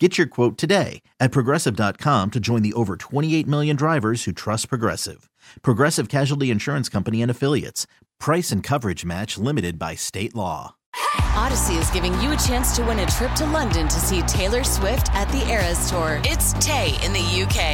Get your quote today at progressive.com to join the over 28 million drivers who trust Progressive. Progressive Casualty Insurance Company and Affiliates. Price and coverage match limited by state law. Audacy is giving you a chance to win a trip to London to see Taylor Swift at the Eras Tour. It's Tay in the UK.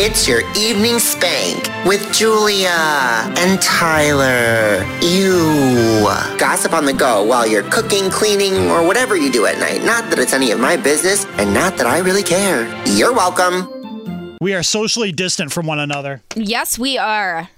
It's your evening spank with Julia and Tyler. You gossip on the go while you're cooking, cleaning, or whatever you do at night. Not that it's any of my business, and not that I really care. You're welcome. We are socially distant from one another. Yes, we are.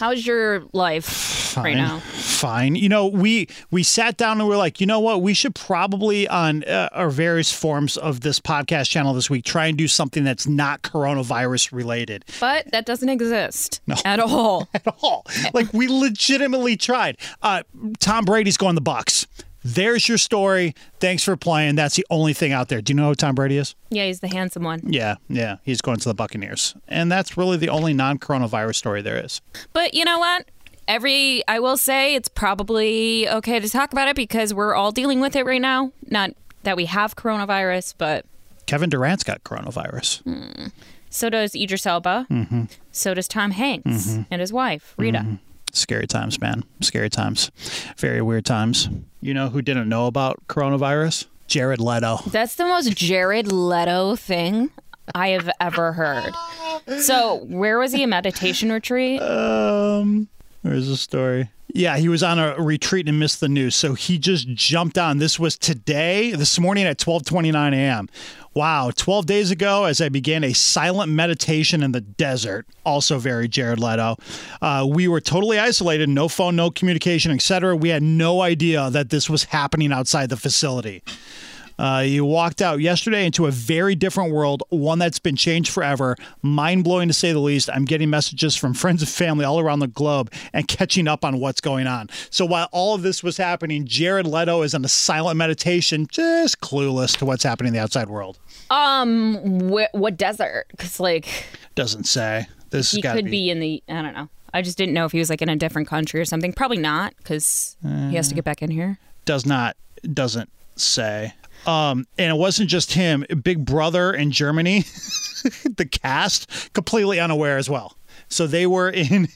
How's your life right now? Fine. You know, we we sat down and we are like, you know what? We should probably on uh, our various forms of this podcast channel this week try and do something that's not coronavirus related But that doesn't exist No. at all. at all. Like we legitimately tried. Uh, Tom Brady's going the Bucks. There's your story. Thanks for playing. That's the only thing out there. Do you know who Tom Brady is? yeah, he's the handsome one. Yeah, yeah. He's going to the Buccaneers, and that's really the only non-coronavirus story there is. But you know what? Every I will say it's probably okay to talk about it because we're all dealing with it right now. Not that we have coronavirus, but Kevin Durant's got coronavirus. so does Idris Elba. Mm-hmm. So does Tom Hanks and his wife Rita. Scary times, man. Scary times. Very weird times. You know who didn't know about coronavirus? Jared Leto. That's the most Jared Leto thing I have ever heard. So where was he? A meditation retreat? Um, where's the story? Yeah, he was on a retreat and missed the news, so he just jumped on. This was today, this morning at 12:29 a.m. Wow, 12 days ago, as I began a silent meditation in the desert, also very Jared Leto. Uh, we were totally isolated, no phone, no communication, etc. We had no idea that this was happening outside the facility. Uh, you walked out yesterday into a very different world, one that's been changed forever. Mind blowing to say the least. I'm getting messages from friends and family all around the globe and catching up on what's going on. So while all of this was happening, Jared Leto is in a silent meditation, just clueless to what's happening in the outside world. Um, wh- what desert? Because like Doesn't say. This he could be in the I don't know. I just didn't know if he was like in a different country or something. Probably not because he has to get back in here. does not doesn't say. Um, and it wasn't just him. Big Brother in Germany, the cast completely unaware as well. So they were in,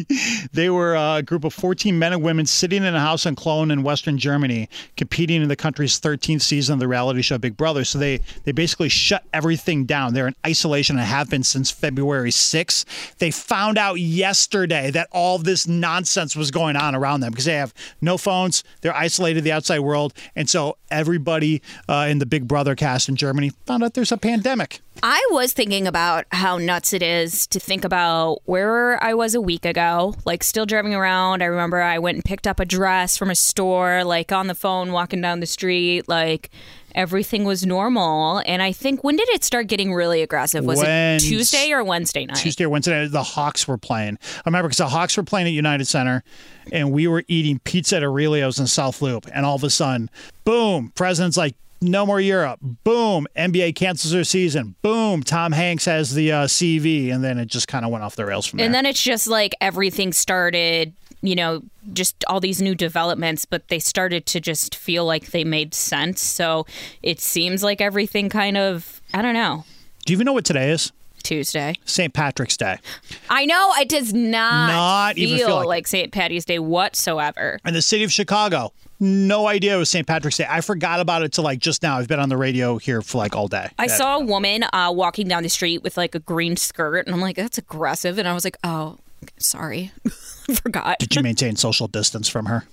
they were a group of 14 men and women sitting in a house in Cologne in Western Germany, competing in the country's 13th season of the reality show Big Brother. So they they basically shut everything down. They're in isolation and have been since February 6th. They found out yesterday that all this nonsense was going on around them because they have no phones. They're isolated the outside world, and so everybody uh, in the Big Brother cast in Germany found out there's a pandemic. I was thinking about how nuts it is to think about where I was a week ago, like still driving around. I remember I went and picked up a dress from a store, like on the phone, walking down the street, like everything was normal. And I think when did it start getting really aggressive? Was Wednes- it Tuesday or Wednesday night? Tuesday or Wednesday, night, the Hawks were playing. I remember because the Hawks were playing at United Center, and we were eating pizza at Aurelio's in South Loop, and all of a sudden, boom! President's like, "No more Europe." Boom! NBA cancels their season. Boom! Tom Hanks has the uh, CV, and then it just kind of went off the rails from there. And then it's just like everything started, you know, just all these new developments, but they started to just feel like they made sense. So it seems like everything kind of, I don't know, Do you even know what today is? Tuesday. St. Patrick's Day. I know it does not, Not feel, even feel like like, St. Patty's Day whatsoever. in the city of Chicago. No idea it was St. Patrick's Day. I forgot about it till like just now. I've been on the radio here for like all day. I saw a woman uh, walking down the street with like a green skirt, and I'm like, that's aggressive. And I was like, oh, sorry. Forgot. Did you maintain social distance from her?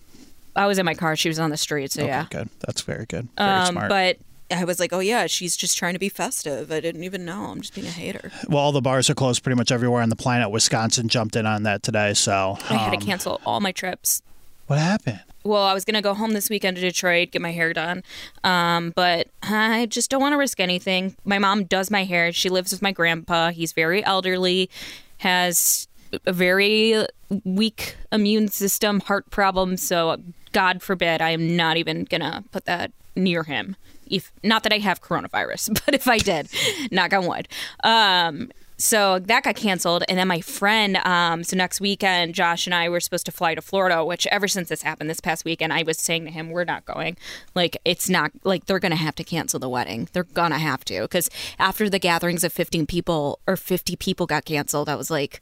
I was in my car. She was on the street. So yeah. Good. That's very good. Very Um, smart. but I was like, oh yeah, she's just trying to be festive. I didn't even know. I'm just being a hater. Well, all the bars are closed pretty much everywhere on the planet. Wisconsin jumped in on that today. So I had um, to cancel all my trips. what happened? Well, I was gonna go home this weekend to Detroit, get my hair done, um, but I just don't want to risk anything. My mom does my hair. She lives with my grandpa. He's very elderly, has a very weak immune system, heart problems. So, God forbid, I am not even gonna put that near him. If not that I have coronavirus, but if I did, knock on wood. Um, so that got canceled, and then my friend. Um, so next weekend, Josh and I were supposed to fly to Florida. Which ever since this happened this past weekend, I was saying to him, "We're not going. Like it's not like they're gonna have to cancel the wedding. They're gonna have to because after the gatherings of fifteen people or fifty people got canceled, I was like."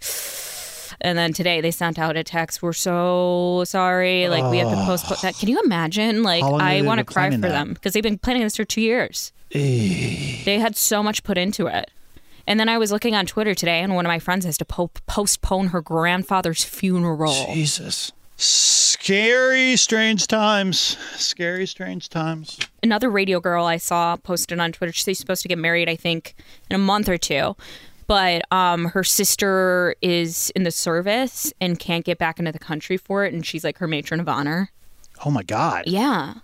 And then today they sent out a text. We're so sorry. Like we have to postpone that. Can you imagine? Like I want to cry for that? them because they've been planning this for two years. Eh. They had so much put into it. And then I was looking on Twitter today, and one of my friends has to po- postpone her grandfather's funeral. Jesus. Scary, strange times. Scary, strange times. Another radio girl I saw posted on Twitter. She's supposed to get married, I think, in a month or two. But um, her sister is in the service and can't get back into the country for it, and she's like her matron of honor. Oh my God. Yeah,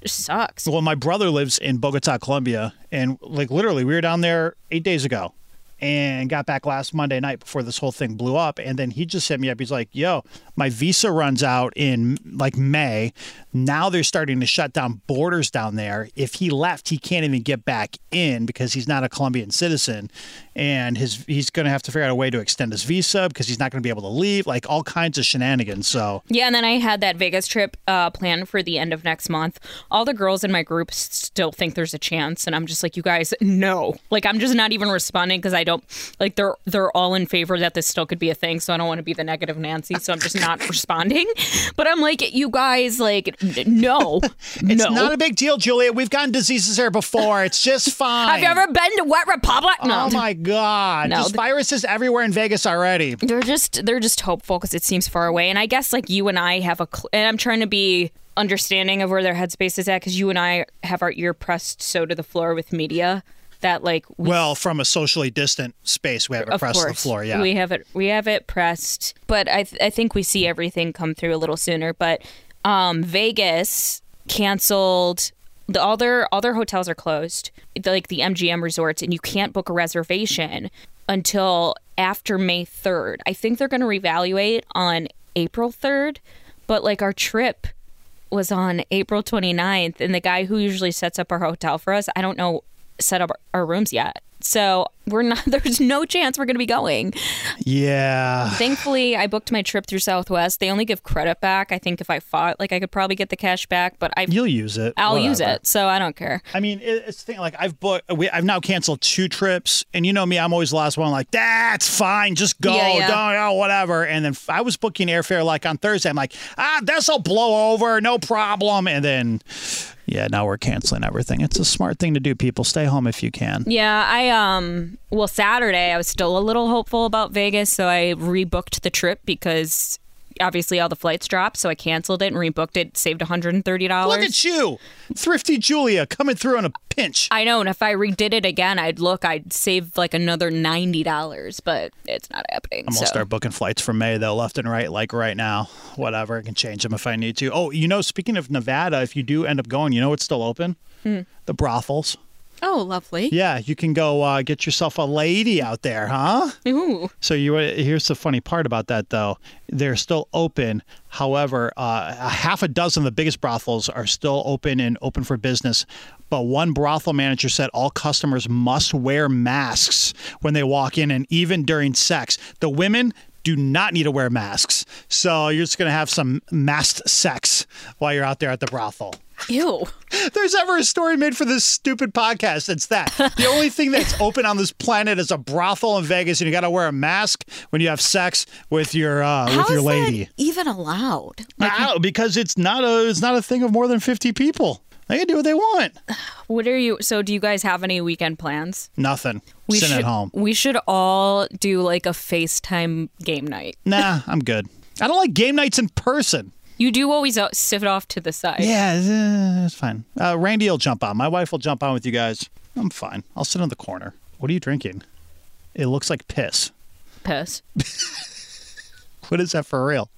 it sucks. Well, my brother lives in Bogota, Colombia, and like literally, we were down there eight days ago, and got back last Monday night before this whole thing blew up. And then he just hit me up. He's like, "Yo, my visa runs out in like May. Now they're starting to shut down borders down there. If he left, he can't even get back in because he's not a Colombian citizen, and his he's going to have to figure out a way to extend his visa because he's not going to be able to leave. Like all kinds of shenanigans. So Yeah, and then I had that Vegas trip uh, planned for the end of next month. All the girls in my group still think there's a chance, and I'm just like, you guys, no. Like, I'm just not even responding because I don't like they're they're all in favor that this still could be a thing. So I don't want to be the negative Nancy. So I'm just not responding. But I'm like, you guys, like, no, it's no. not a big deal, Julia. We've gotten diseases there before. It's just fine. Have you ever been to Wet Republic? No. Oh my god! No, There's the- viruses everywhere in Vegas already. they're just they're just hopeful because it seems far away and i guess like you and i have a cl- and i'm trying to be understanding of where their headspace is at because you and i have our ear pressed so to the floor with media that like we, Well, from a socially distant space, we have it pressed course the floor. Yeah. we have it we have it pressed but i th- i think we see everything come through a little sooner but um vegas canceled the, all their all their hotels are closed the, like the mgm resorts and you can't book a reservation until after may 3rd i think they're going to reevaluate on april 3rd but like our trip was on april 29th and the guy who usually sets up our hotel for us i don't know set up our rooms yet. So we're not there's no chance we're going to be going yeah. thankfully i booked my trip through southwest they only give credit back i think if i fought like i could probably get the cash back but i You'll use it. i'll use it so i don't care I mean, it's the thing. Like I've booked, we, I've now canceled two trips, and you know me, I'm always the last one. Like that's fine, just go, Yeah, yeah. don't, oh, whatever. And then I was booking airfare like on Thursday. I'm like, ah, this'll blow over, no problem. And then, yeah, now we're canceling everything. It's a smart thing to do. People, stay home if you can. yeah i um well saturday i was still a little hopeful about vegas so i rebooked the trip because obviously all the flights dropped so i canceled it and rebooked it saved $130 Look at you, thrifty Julia, coming through on a pinch. I know, and if I redid it again, I'd look, I'd save like another ninety dollars, but it's not happening. I'm so. gonna start booking flights for May though, left and right, like right now. Whatever, I can change them if I need to. Oh, you know, speaking of Nevada, if you do end up going, you know it's still open? Hmm. The brothels. Oh, lovely. Yeah, you can go uh, get yourself a lady out there, huh? Ooh. So you here's the funny part about that though. They're still open. However, uh, a half a dozen of the biggest brothels are still open and open for business. But one brothel manager said all customers must wear masks when they walk in and even during sex. The women do not need to wear masks. So you're just going to have some masked sex while you're out there at the brothel. Ew. There's ever a story made for this stupid podcast, it's that. The only thing that's open on this planet is a brothel in Vegas, and you got to wear a mask when you have sex with your uh, How with your is lady. that even allowed? Ow, because it's not a it's not a thing of more than fifty people. They can do what they want. What are you? So, do you guys have any weekend plans? Nothing. We Sitting should. at home. We should all do like a FaceTime game night. Nah, I'm good. I don't like game nights in person. You do always uh, sit off to the side. Yeah, it's, uh, fine. Uh, Randy will jump on. My wife will jump on with you guys. I'm fine. I'll sit in the corner. What are you drinking? It looks like piss. Piss. What is that for real?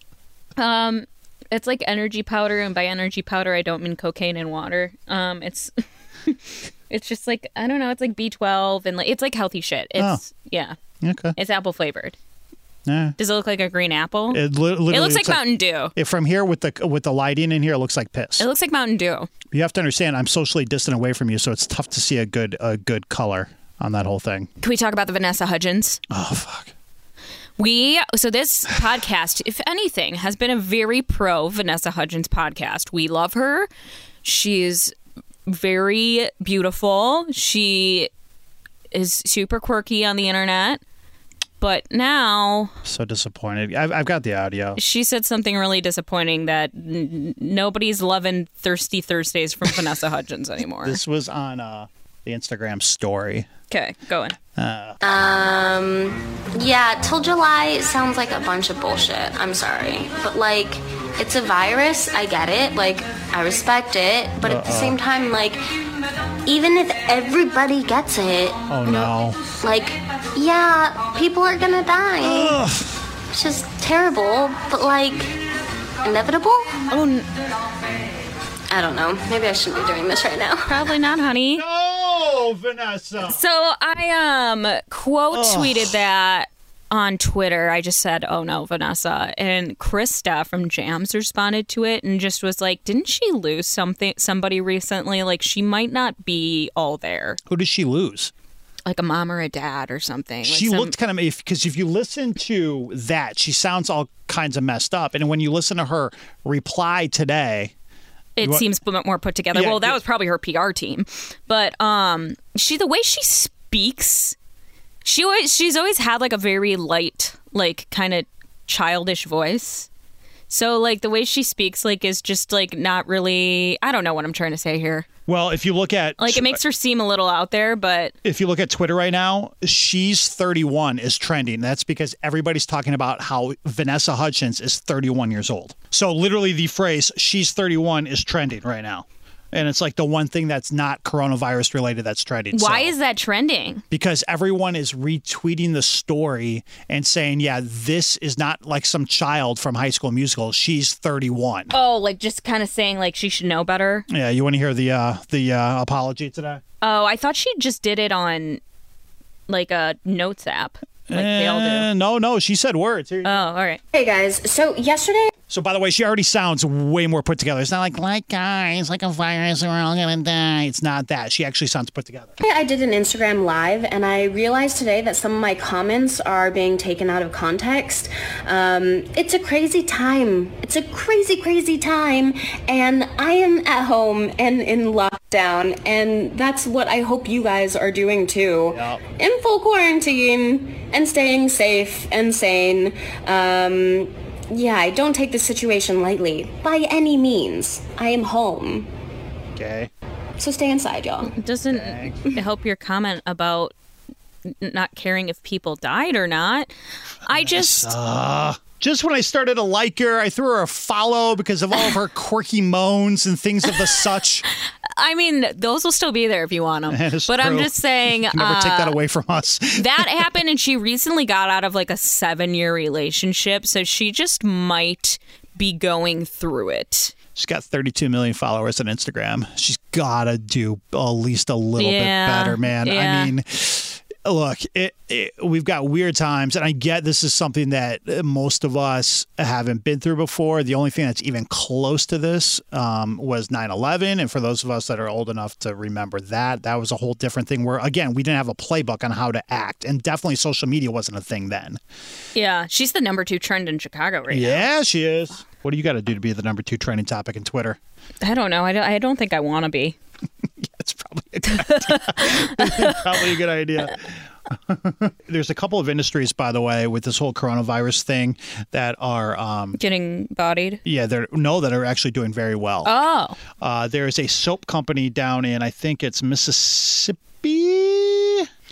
Um, it's like energy powder, and by energy powder, I don't mean cocaine and water. Um, it's it's just like I don't know. It's like B12 and like it's like healthy shit. It's yeah. Okay. It's apple flavored. Yeah. Does it look like a green apple? It, li- literally It looks like Mountain Dew. If from here with the with the lighting in here, it looks like piss. It looks like Mountain Dew. You have to understand, I'm socially distant away from you, so it's tough to see a good a good color on that whole thing. Can we talk about the Vanessa Hudgens? Oh fuck. We so this podcast, if anything, has been a very pro Vanessa Hudgens podcast. We love her. She's very beautiful. She is super quirky on the internet. But now So disappointed. I've, I've got the audio. she said something really disappointing that n- nobody's loving Thirsty Thursdays from Vanessa Hudgens anymore. This was on uh, the Instagram story. Okay, going. Yeah, till July sounds like a bunch of bullshit. I'm sorry. But, like, it's a virus. I get it. Like, I respect it. But at the same time, like, even if everybody gets it, Oh no. like, yeah, people are gonna die. It's just terrible. But, like, inevitable? Oh, n- I don't know. Maybe I shouldn't be doing this right now. probably not, honey. No, Vanessa. So I um quote tweeted that on Twitter. I just said, "Oh no, Vanessa," and Krista from Jams responded to it and just was like, "Didn't she lose something somebody recently? Like she might not be all there, Who did she lose? like a mom or a dad or something." Like She some- looked kind of because if you listen to that, she sounds all kinds of messed up. And when you listen to her reply today, it wa- seems more put together. Yeah, well, that yeah. was probably her PR team, but um, she the way she speaks, she always she's always had like a very light, like kind of childish voice. So like the way she speaks, like is just like not really. I don't know what I'm trying to say here. well, if you look at Like it makes her seem a little out there, but if you look at Twitter right now, she's 31 is trending. That's because everybody's talking about how Vanessa Hudgens is 31 years old. So literally the phrase she's 31 is trending right now. And it's like the one thing that's not coronavirus related that's trending. why So- is that trending? because everyone is retweeting the story and saying, "Yeah, this is not like some child from High School Musical. She's 31." Oh, like just kind of saying like she should know better. Yeah, you want to hear the uh, the uh, apology today? Oh, I thought she just did it on like a notes app, like they all do. Eh, no, no, she said words. Here. Oh, all right. Hey guys, so yesterday So, by the way, she already sounds way more put together. It's not like, like guys, like a virus, we're all gonna die. It's not that. She actually sounds put together. I did an Instagram live and I realized today that some of my comments are being taken out of context. Um, it's a crazy time. It's a crazy, crazy time. And I am at home and in lockdown. And that's what I hope you guys are doing too. In full quarantine and staying safe and sane. Um, yeah, I don't take this situation lightly by any means. I am home. Okay. So stay inside, y'all. doesn't help your comment about not caring if people died or not. I just uh, Just when I started to like her, I threw her a follow because of all of her quirky moans and things of the such. I mean those will still be there if you want them. But I'm just saying Never take that uh, away from us. that happened and she recently got out of like a 7-year relationship, so she just might be going through it. She's got 32 million followers on Instagram. She's got to do at least a little Yeah, bit better, man. yeah. I mean, look, it, it, we've got weird times, and I get this is something that most of us haven't been through before. The only thing that's even close to this um, was 9 11. And for those of us that are old enough to remember that, that was a whole different thing where, again, we didn't have a playbook on how to act. And definitely social media wasn't a thing then. Yeah, she's the number 2 trend in Chicago right now. Yeah, she is. What do you got to do to be the number two trending topic in Twitter? I don't know. I don't, I don't think I want to be. Probably a good idea. probably a good idea. There's a couple of industries, by the way, with this whole coronavirus thing that are, um, Getting bodied. yeah, they're no, that are actually doing very well. Oh. Uh, there is a soap company down in, I think it's Mississippi.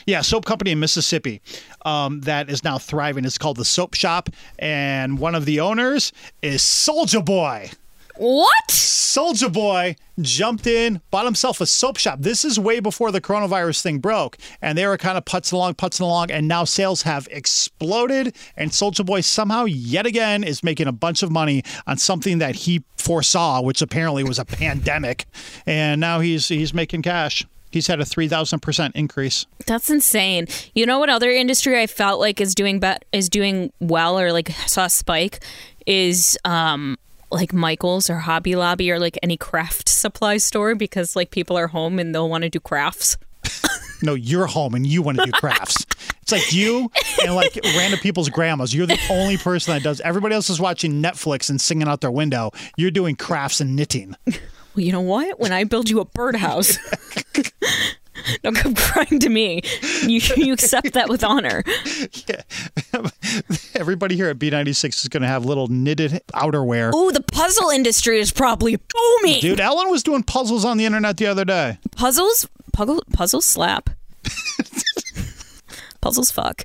Yeah, soap company in Mississippi um, that is now thriving. It's called the Soap Shop, and one of the owners is Soulja Boy. What? Soulja Boy jumped in, bought himself a soap shop. This is way before the coronavirus thing broke, and they were kind of putzing along, putzing along, and now sales have exploded. And Soulja Boy somehow, yet again, is making a bunch of money on something that he foresaw, which apparently was a pandemic, and now he's he's making cash. He's had a three thousand percent increase. That's insane. You know what other industry I felt like is doing bet is doing well or like saw a spike is um like Michaels or Hobby Lobby or like any craft supply store because like people are home and they'll want to do crafts. No, you're home and you want to do crafts. It's like you and like random people's grandmas. You're the only person that does. Everybody else is watching Netflix and singing out their window. You're doing crafts and knitting. Well, you know what? When I build you a birdhouse, don't come crying to me. You you accept that with honor. Yeah. Everybody here at B96 is going to have little knitted outerwear. Ooh, the puzzle industry is probably booming. Dude, Ellen was doing puzzles on the internet the other day. Puzzles, puzzle, puzzles slap. puzzles fuck.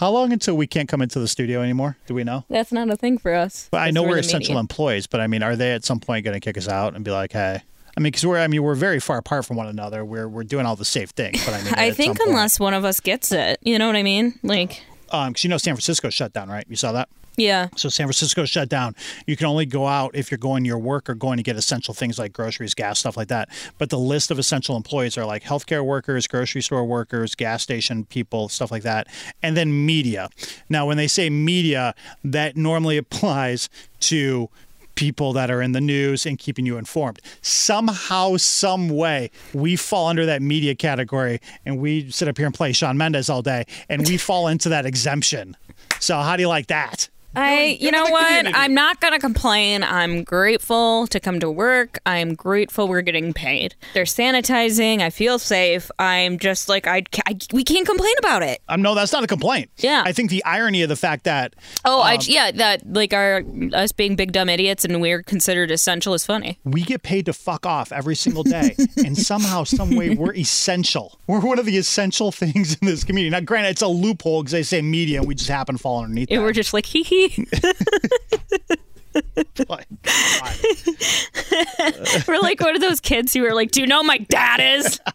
How long until we can't come into the studio anymore? Do we know? That's not a thing for us. But I know we're the essential media. employees, but I mean, are they at some point going to kick us out and be like, hey? I mean, because we're, I mean, we're very far apart from one another. We're, we're doing all the safe things, but I mean, I think some point- unless one of us gets it, you know what I mean? Like, um, because you know San Francisco shut down, right? You saw that. Yeah. So San Francisco shut down. You can only go out if you're going to your work or going to get essential things like groceries, gas, stuff like that. But the list of essential employees are like healthcare workers, grocery store workers, gas station people, stuff like that, and then media. Now, when they say media, that normally applies to people that are in the news and keeping you informed. Somehow, some way, we fall under that media category and we sit up here and play Shawn Mendes all day and we fall into that exemption. So how do you like that? I, you know what? community. I'm not going to complain. I'm grateful to come to work. I'm grateful we're getting paid. They're sanitizing. I feel safe. I'm just like, I, I we can't complain about it. Um, no, that's not a complaint. Yeah. I think the irony of the fact that Oh, I, Um, yeah, that like our us being big dumb idiots and we're considered essential is funny. we get paid to fuck off every single day, and somehow, some way, we're essential. We're one of the essential things in this community. Now, granted, it's a loophole because they say media, and we just happen to fall underneath. And we're just like, hee hee. We're like one of those kids who are like, do you know who my dad is?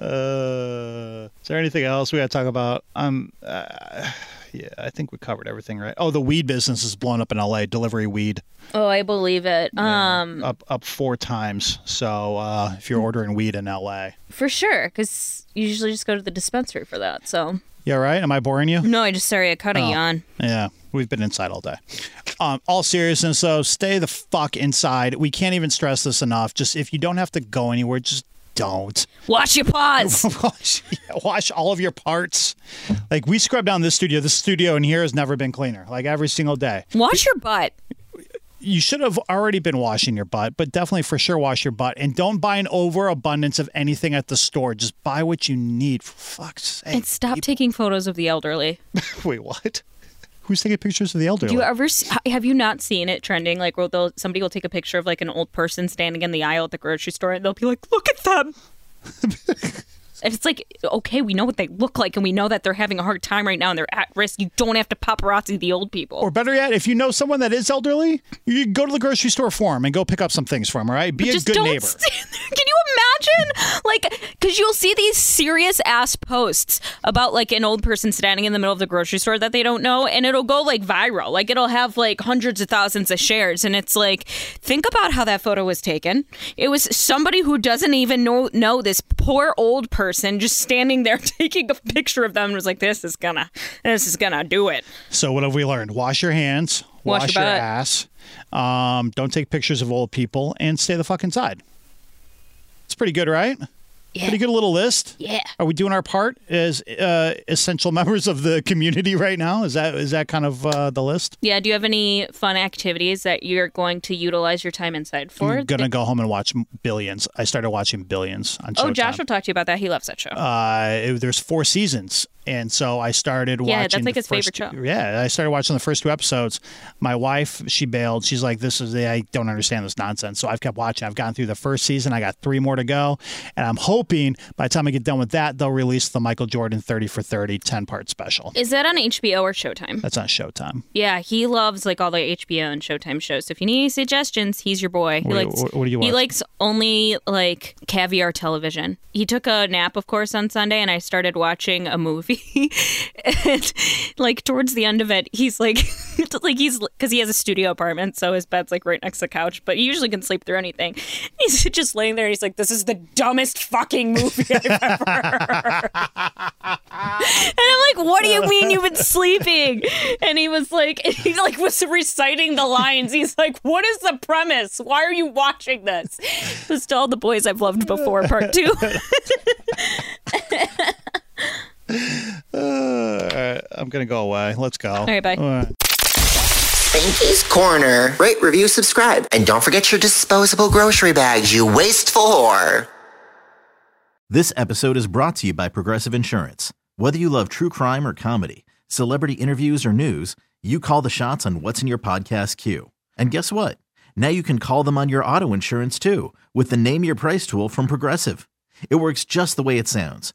Uh, is there anything else we got to talk about? Um, uh, yeah, I think we covered everything, right? Oh, the weed business is blown up in LA. Delivery weed oh, I believe it. Um, up up four times. So uh, if you're ordering weed in LA, for sure, because you usually just go to the dispensary for that. So yeah, right? Am I boring you? no, I just sorry I cut a Oh. yawn. Yeah, we've been inside all day. Um, all seriousness, though, stay the fuck inside. We can't even stress this enough. Just if you don't have to go anywhere, just don't. Wash your paws. wash, wash all of your parts. Like we scrub down this studio. This studio in here has never been cleaner. Like every single day. Wash your butt. You should have already been washing your butt, but definitely for sure wash your butt. And don't buy an overabundance of anything at the store. Just buy what you need. For fuck's sake. And stop taking photos of the elderly. Wait, what? Who's taking pictures of the elderly? Do you ever see, have you not seen it trending? Like, where they'll, somebody will take a picture of like an old person standing in the aisle at the grocery store, and they'll be like, "Look at them." and it's like, okay, we know what they look like, and we know that they're having a hard time right now, and they're at risk. You don't have to paparazzi the old people. Or better yet, if you know someone that is elderly, you go to the grocery store for them and go pick up some things for them. All right, be a just good don't neighbor. stand there. Can you imagine? Like, because you'll see these serious ass posts about like an old person standing in the middle of the grocery store that they don't know, and it'll go like viral. Like, it'll have like hundreds of thousands of shares, and it's like, think about how that photo was taken. It was somebody who doesn't even know know this poor old person just standing there taking a picture of them and was like, this is gonna, this is gonna do it. So what have we learned? Wash your hands, Wash wash, your your, ass. Um, don't take pictures of old people, and stay the fuck inside. It's pretty good, right? Yeah. Pretty good little list. Yeah. Are we doing our part as uh, essential members of the community right now? Is that is that kind of uh, the list? Yeah. Do you have any fun activities that you're going to utilize your time inside for? I'm gonna go home and watch Billions. I started watching Billions on Oh, Josh will talk to you about that. He loves that show. uh, it- there's four seasons, And so I started Yeah, watching. Yeah, that's like the his favorite show. Yeah, I started watching the first two episodes. My wife, she bailed. She's like, "This is I don't understand this nonsense." So I've kept watching. I've gotten through the first season. I got three more to go, and I'm hoping by the time I get done with that, they'll release the Michael Jordan 30 for 30 10 part special. Is that on HBO or Showtime? That's on Showtime. Yeah, he loves like all the HBO and Showtime shows. So if you need any suggestions, he's your boy. He What do you- likes what- what do you he likes only like caviar television. He took a nap, of course, on Sunday, and I started watching a movie. and like towards the end of it, he's like, like he's because he has a studio apartment, so his bed's like right next to the couch. But he usually can sleep through anything. He's just laying there. and He's like, "This is the dumbest fucking movie I've ever heard." And I'm like, what do you mean you've been sleeping? And he was like, he like was reciting the lines. He's like, what is the premise? Why are you watching this? Was all the boys I've loved before, part two. Uh, all right, I'm gonna go away. Let's go. All right, bye. Spanky's Corner. Rate, review, subscribe. And don't forget your disposable grocery bags, you wasteful whore. This episode is brought to you by Progressive Insurance. Whether you love true crime or comedy, celebrity interviews or news, you call the shots on what's in your podcast queue. And guess what? Now you can call them on your auto insurance too with the Name Your Price tool from Progressive. It works just the way it sounds.